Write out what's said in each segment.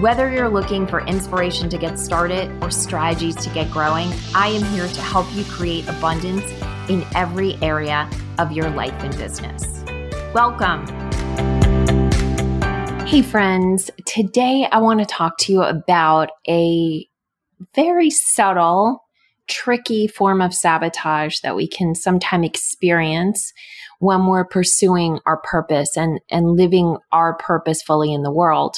Whether you're looking for inspiration to get started or strategies to get growing, I am here to help you create abundance in every area of your life and business. Welcome. Hey, friends. Today I want to talk to you about a very subtle, tricky form of sabotage that we can sometimes experience when we're pursuing our purpose and, and living our purpose fully in the world.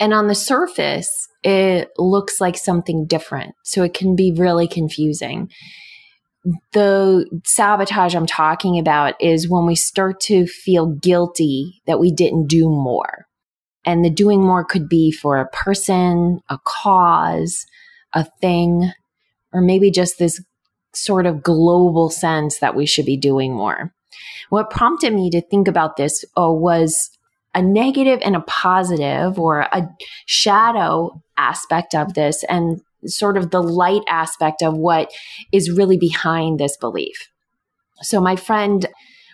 And on the surface, it looks like something different. So it can be really confusing. The sabotage I'm talking about is when we start to feel guilty that we didn't do more. And the doing more could be for a person, a cause, a thing, or maybe just this sort of global sense that we should be doing more. What prompted me to think about this uh, was a negative and a positive or a shadow aspect of this and sort of the light aspect of what is really behind this belief. So my friend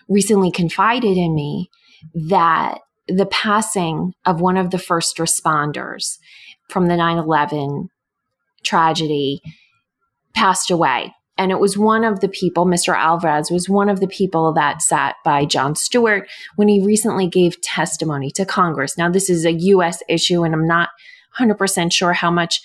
recently confided in me that the passing of one of the first responders from the 9/11 tragedy passed away and it was one of the people, Mr. Alvarez was one of the people that sat by Jon Stewart when he recently gave testimony to Congress. Now, this is a US issue, and I'm not 100% sure how much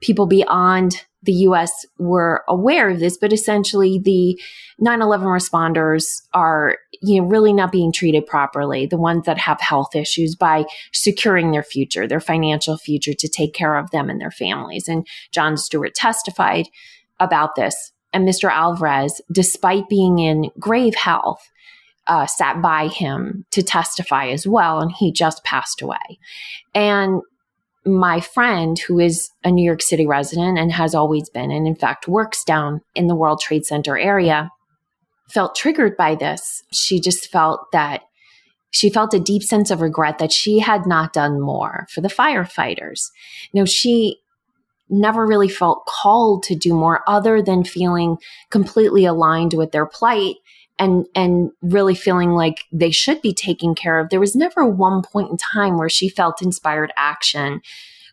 people beyond the US were aware of this, but essentially the 9/11 responders are, you know, really not being treated properly, the ones that have health issues by securing their future, their financial future to take care of them and their families. And Jon Stewart testified about this and Mr. Alvarez, despite being in grave health, uh, sat by him to testify as well, and he just passed away. And my friend, who is a New York City resident and has always been, and in fact works down in the World Trade Center area, felt triggered by this. She just felt that she felt a deep sense of regret that she had not done more for the firefighters. Know, she never really felt called to do more other than feeling completely aligned with their plight and and really feeling like they should be taken care of. There was never one point in time where she felt inspired action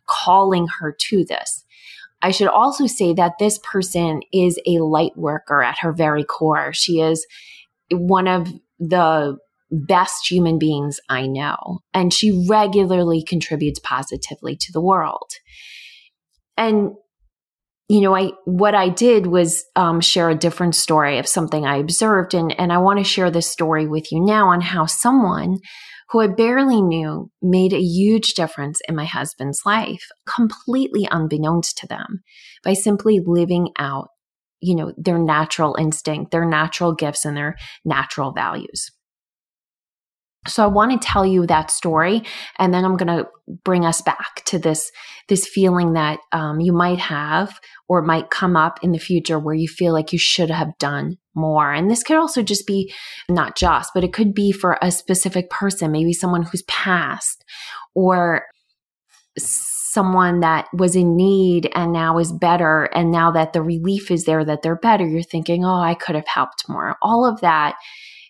calling her to this. I should also say that this person is a light worker at her very core. She is one of the best human beings I know, and she regularly contributes positively to the world. And you know, I what I did was um, share a different story of something I observed, and and I want to share this story with you now on how someone who I barely knew made a huge difference in my husband's life, completely unbeknownst to them, by simply living out, you know, their natural instinct, their natural gifts, and their natural values. So I want to tell you that story, and then I'm going to bring us back to this this feeling that um, you might have or might come up in the future where you feel like you should have done more. And this could also just be not just, but it could be for a specific person, maybe someone who's passed or someone that was in need and now is better. And now that the relief is there, that they're better, you're thinking, oh, I could have helped more. All of that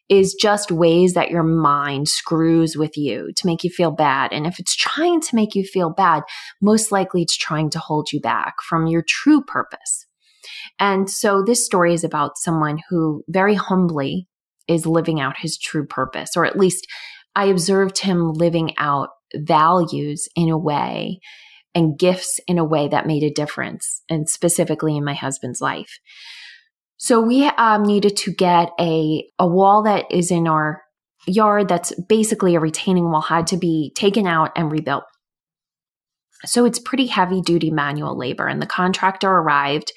is just ways that your mind screws with you to make you feel bad. And if it's trying to make you feel bad, most likely it's trying to hold you back from your true purpose. And so this story is about someone who very humbly is living out his true purpose, or at least I observed him living out values in a way and gifts in a way that made a difference, and specifically in my husband's life. So we um, needed to get a, a wall that is in our yard that's basically a retaining wall had to be taken out and rebuilt. So it's pretty heavy duty manual labor. And the contractor arrived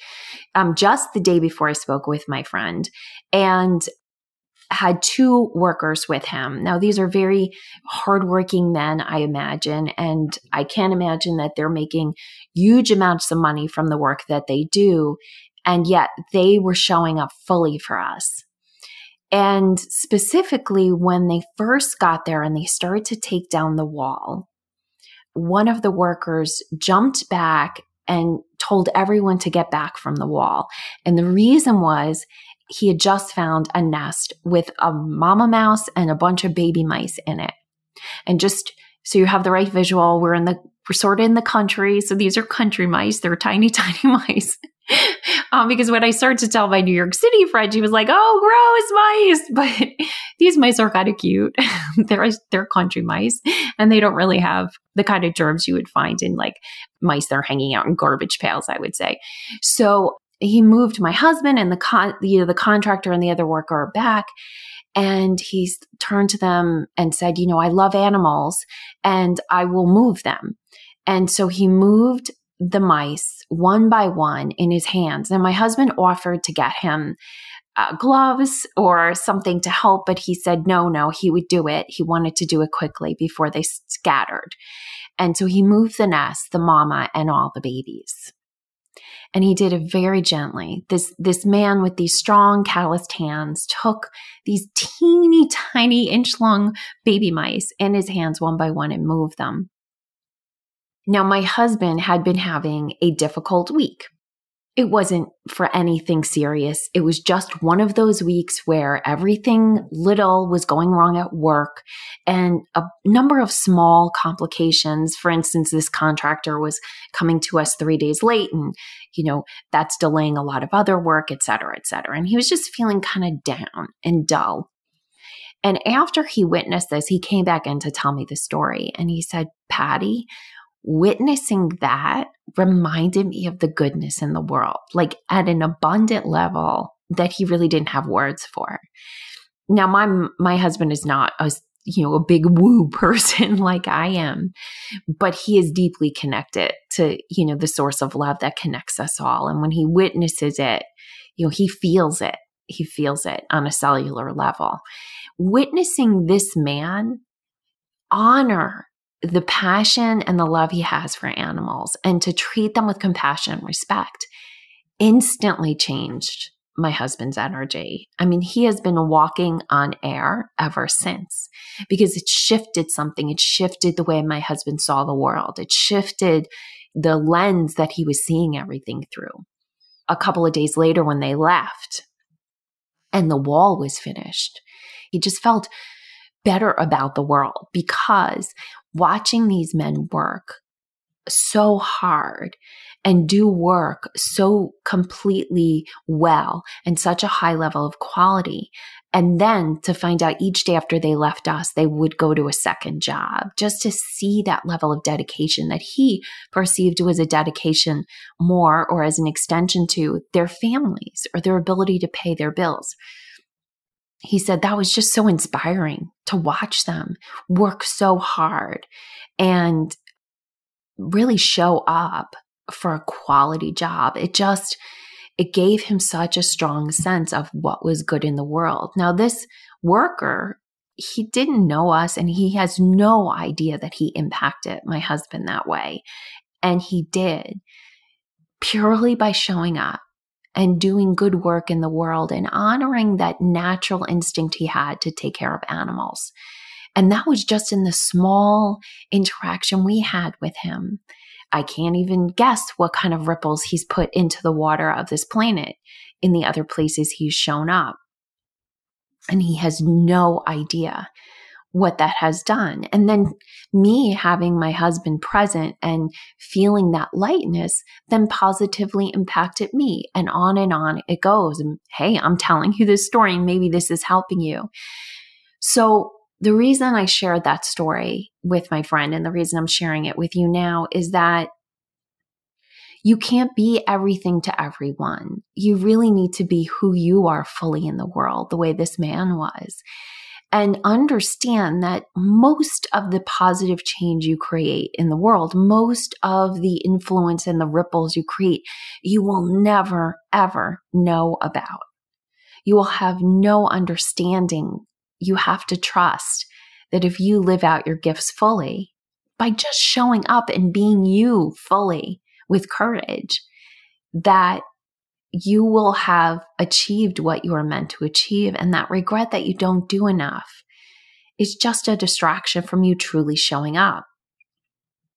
um, just the day before I spoke with my friend and had two workers with him. Now, these are very hardworking men, I imagine, and I can't imagine that they're making huge amounts of money from the work that they do And yet they were showing up fully for us. And specifically, when they first got there and they started to take down the wall, one of the workers jumped back and told everyone to get back from the wall. And the reason was he had just found a nest with a mama mouse and a bunch of baby mice in it. And just so you have the right visual, we're in the we're sort of in the country. So these are country mice. They're tiny, tiny mice. um, because when I started to tell my New York City friend, she was like, "Oh, gross mice!" But these mice are kind of cute. they're they're country mice, and they don't really have the kind of germs you would find in like mice that are hanging out in garbage pails. I would say. So he moved my husband and the con- you know, the contractor and the other worker back. And he turned to them and said, You know, I love animals and I will move them. And so he moved the mice one by one in his hands. And my husband offered to get him uh, gloves or something to help, but he said no, no, he would do it. He wanted to do it quickly before they scattered. And so he moved the nest, the mama, and all the babies. And he did it very gently. This, this man with these strong, calloused hands took these teeny tiny inch long baby mice in his hands one by one and moved them. Now, my husband had been having a difficult week. It wasn't for anything serious. It was just one of those weeks where everything little was going wrong at work and a number of small complications. For instance, this contractor was coming to us three days late and, you know, that's delaying a lot of other work, et cetera, et cetera. And he was just feeling kind of down and dull. And after he witnessed this, he came back in to tell me the story and he said, Patty, witnessing that reminded me of the goodness in the world, like at an abundant level that he really didn't have words for. Now, my my husband is not a you know a big woo person like I am, but he is deeply connected to you know the source of love that connects us all. And when he witnesses it, you know he feels it. He feels it on a cellular level. Witnessing this man honor the passion and the love he has for animals and to treat them with compassion and respect instantly changed my husband's energy. I mean, he has been walking on air ever since because it shifted something. It shifted the way my husband saw the world. It shifted the lens that he was seeing everything through. A couple of days later, when they left and the wall was finished, he just felt better about the world because watching these men work so hard and do work so completely well and such a high level of quality. And then to find out each day after they left us, they would go to a second job just to see that level of dedication that he perceived was a dedication more or as an extension to their families or their ability to pay their bills he said that was just so inspiring to watch them work so hard and really show up for a quality job. It just, it gave him such a strong sense of what was good in the world. Now, this worker, he didn't know us and he has no idea that he impacted my husband that way. And he did purely by showing up and doing good work in the world and honoring that natural instinct he had to take care of animals. And that was just in the small interaction we had with him. I can't even guess what kind of ripples he's put into the water of this planet in the other places he's shown up. And he has no idea what that has done. And then me having my husband present and feeling that lightness then positively impacted me. And on and on it goes. And hey, I'm telling you this story, and maybe this is helping you. So, the reason I shared that story with my friend and the reason I'm sharing it with you now is that you can't be everything to everyone. You really need to be who you are fully in the world, the way this man was and understand that most of the positive change you create in the world, most of the influence and the ripples you create, you will never, ever know about. You will have no understanding. You have to trust that if you live out your gifts fully, by just showing up and being you fully with courage, that you will have achieved what you are meant to achieve. And that regret that you don't do enough is just a distraction from you truly showing up.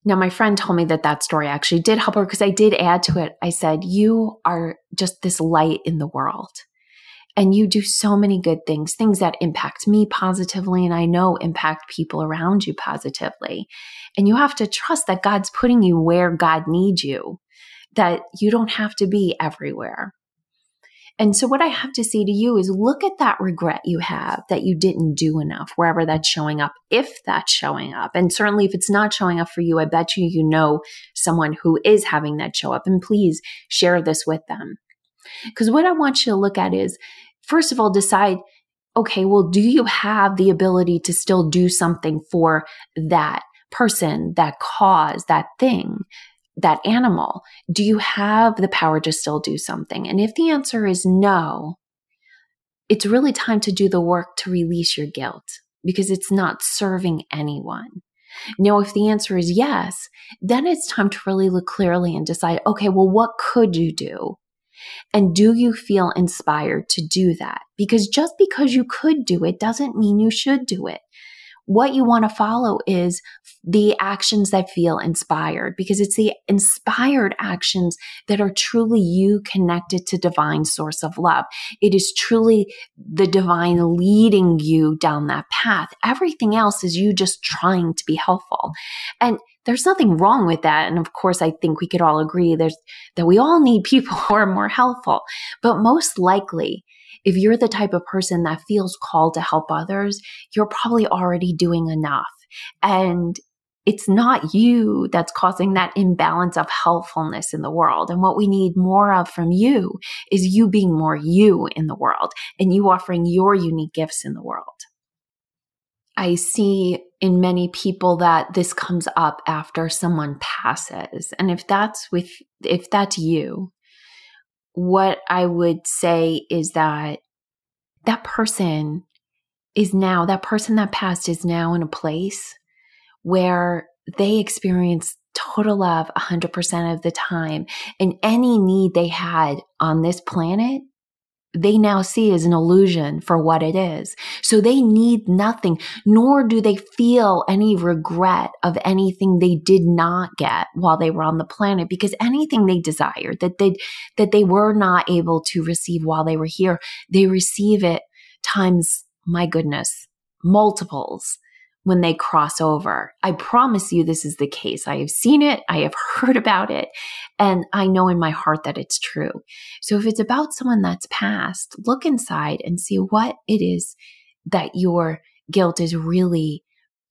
Now, my friend told me that that story actually did help her because I did add to it. I said, You are just this light in the world. And you do so many good things, things that impact me positively, and I know impact people around you positively. And you have to trust that God's putting you where God needs you, that you don't have to be everywhere. And so, what I have to say to you is look at that regret you have that you didn't do enough, wherever that's showing up, if that's showing up. And certainly, if it's not showing up for you, I bet you you know someone who is having that show up. And please share this with them. Because what I want you to look at is, first of all, decide okay, well, do you have the ability to still do something for that person, that cause, that thing? That animal? Do you have the power to still do something? And if the answer is no, it's really time to do the work to release your guilt because it's not serving anyone. Now, if the answer is yes, then it's time to really look clearly and decide, okay, well, what could you do? And do you feel inspired to do that? Because just because you could do it doesn't mean you should do it what you want to follow is the actions that feel inspired because it's the inspired actions that are truly you connected to divine source of love. It is truly the divine leading you down that path. Everything else is you just trying to be helpful. And there's nothing wrong with that. And of course, I think we could all agree there's that we all need people who are more helpful, but most likely if you're the type of person that feels called to help others, you're probably already doing enough. And it's not you that's causing that imbalance of helpfulness in the world. And what we need more of from you is you being more you in the world and you offering your unique gifts in the world. I see in many people that this comes up after someone passes. And if that's with, if that's you, what I would say is that that person is now, that person that passed is now in a place where they experience total love 100% of the time. And any need they had on this planet they now see as an illusion for what it is. So they need nothing, nor do they feel any regret of anything they did not get while they were on the planet because anything they desired that they, that they were not able to receive while they were here, they receive it times, my goodness, multiples when they cross over. I promise you this is the case. I have seen it, I have heard about it, and I know in my heart that it's true. So if it's about someone that's passed, look inside and see what it is that your guilt is really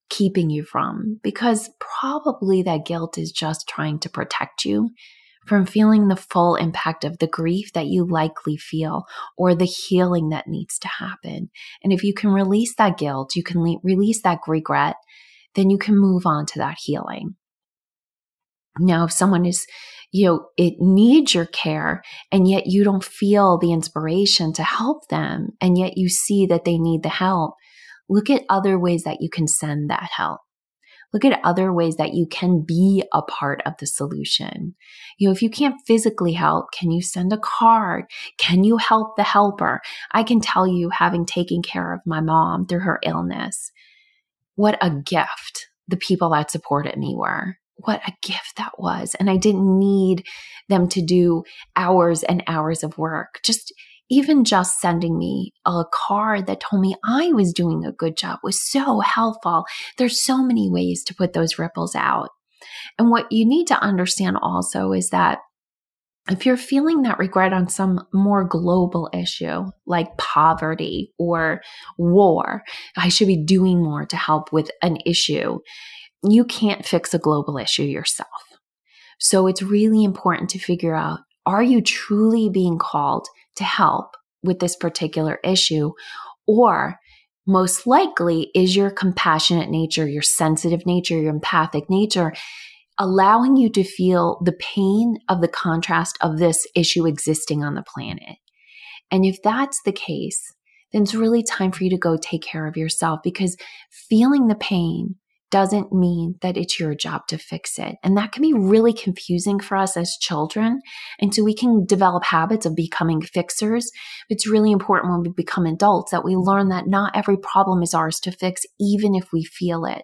keeping you from, because probably that guilt is just trying to protect you from feeling the full impact of the grief that you likely feel or the healing that needs to happen. And if you can release that guilt, you can le- release that regret, then you can move on to that healing. Now, if someone is, you know, it needs your care and yet you don't feel the inspiration to help them and yet you see that they need the help, look at other ways that you can send that help. Look at other ways that you can be a part of the solution. You know, if you can't physically help, can you send a card? Can you help the helper? I can tell you, having taken care of my mom through her illness, what a gift the people that supported me were. What a gift that was. And I didn't need them to do hours and hours of work. Just even just sending me a card that told me I was doing a good job was so helpful. There's so many ways to put those ripples out. And what you need to understand also is that if you're feeling that regret on some more global issue like poverty or war, I should be doing more to help with an issue. You can't fix a global issue yourself. So it's really important to figure out are you truly being called to help with this particular issue? Or most likely is your compassionate nature, your sensitive nature, your empathic nature allowing you to feel the pain of the contrast of this issue existing on the planet. And if that's the case, then it's really time for you to go take care of yourself because feeling the pain doesn't mean that it's your job to fix it. And that can be really confusing for us as children. And so we can develop habits of becoming fixers. It's really important when we become adults that we learn that not every problem is ours to fix, even if we feel it.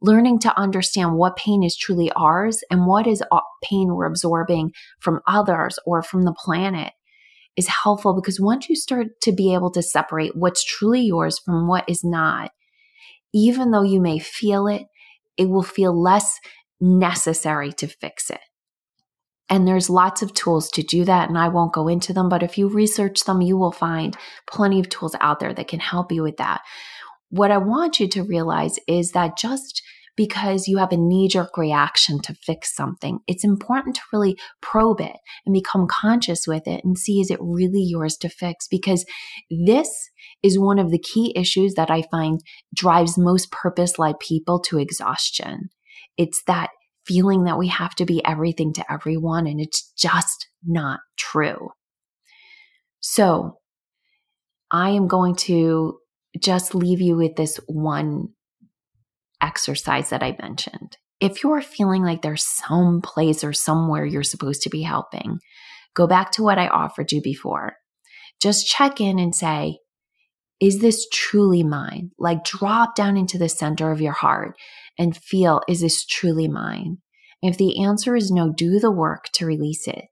Learning to understand what pain is truly ours and what is pain we're absorbing from others or from the planet is helpful because once you start to be able to separate what's truly yours from what is not, even though you may feel it, it will feel less necessary to fix it. And there's lots of tools to do that, and I won't go into them, but if you research them, you will find plenty of tools out there that can help you with that. What I want you to realize is that just because you have a knee jerk reaction to fix something. It's important to really probe it and become conscious with it and see is it really yours to fix? Because this is one of the key issues that I find drives most purpose led people to exhaustion. It's that feeling that we have to be everything to everyone, and it's just not true. So, I am going to just leave you with this one exercise that I mentioned. If you're feeling like there's some place or somewhere you're supposed to be helping, go back to what I offered you before. Just check in and say, is this truly mine? Like drop down into the center of your heart and feel, is this truly mine? if the answer is no, do the work to release it.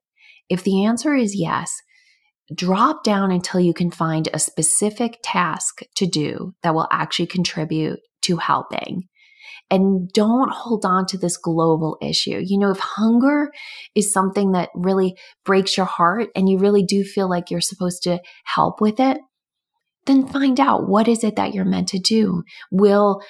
If the answer is yes, drop down until you can find a specific task to do that will actually contribute to helping and don't hold on to this global issue. You know, if hunger is something that really breaks your heart and you really do feel like you're supposed to help with it, then find out what is it that you're meant to do. Will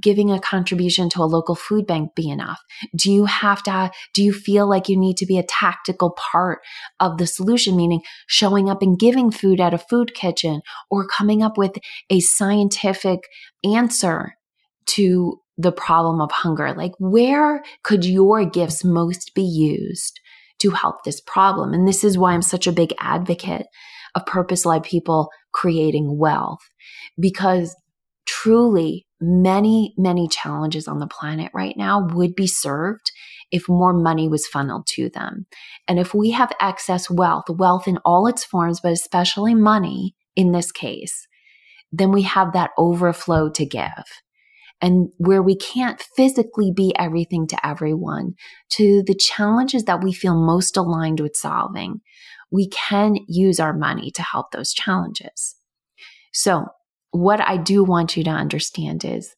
giving a contribution to a local food bank be enough? Do you have to, do you feel like you need to be a tactical part of the solution, meaning showing up and giving food at a food kitchen or coming up with a scientific answer to the problem of hunger. Like, where could your gifts most be used to help this problem? And this is why I'm such a big advocate of purpose led people creating wealth because truly many, many challenges on the planet right now would be served if more money was funneled to them. And if we have excess wealth, wealth in all its forms, but especially money in this case, then we have that overflow to give and where we can't physically be everything to everyone, to the challenges that we feel most aligned with solving, we can use our money to help those challenges. So, what I do want you to understand is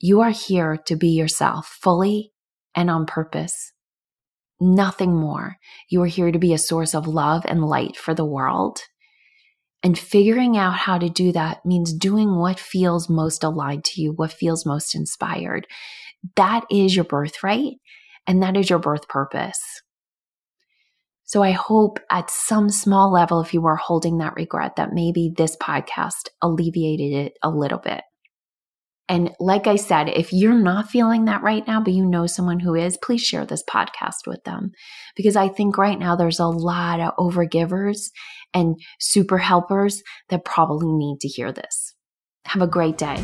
you are here to be yourself fully and on purpose. Nothing more. You are here to be a source of love and light for the world. And figuring out how to do that means doing what feels most aligned to you, what feels most inspired. That is your birthright and that is your birth purpose. So I hope at some small level, if you are holding that regret, that maybe this podcast alleviated it a little bit. And like I said, if you're not feeling that right now, but you know someone who is, please share this podcast with them. Because I think right now there's a lot of overgivers and super helpers that probably need to hear this. Have a great day.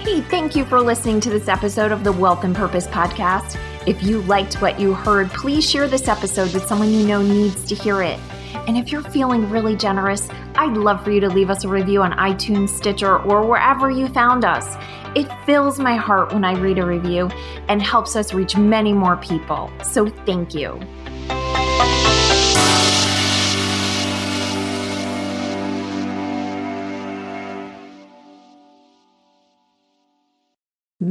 Hey, thank you for listening to this episode of the Wealth and Purpose Podcast. If you liked what you heard, please share this episode with someone you know needs to hear it. And if you're feeling really generous, I'd love for you to leave us a review on iTunes, Stitcher, or wherever you found us. It fills my heart when I read a review and helps us reach many more people. So thank you.